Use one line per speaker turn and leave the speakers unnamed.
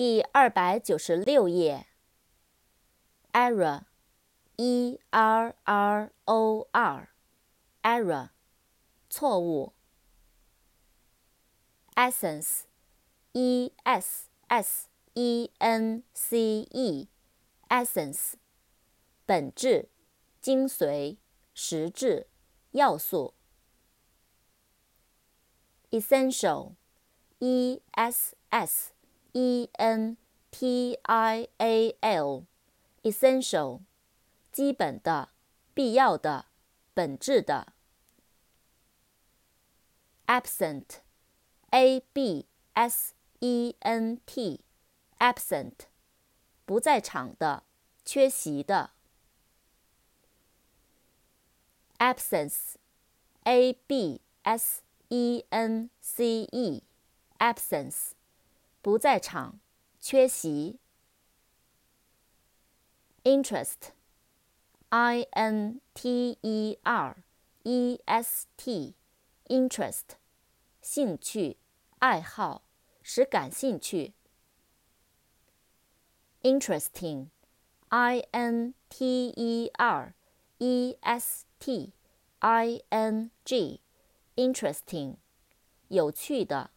第二百九十六页。error，e r r o r，error，错误。essence，e s s e n c e，essence，本质、精髓、实质、要素。essential，e s s e n t i a l，essential，基本的、必要的、本质的。absent，a b s e n t，absent，不在场的、缺席的。absence，a b s e n c e，absence，不在场，缺席。interest，i n t e r e s t，interest，兴趣、爱好，使感兴趣。interesting，i n t e r e s t i n g。interesting，有趣的。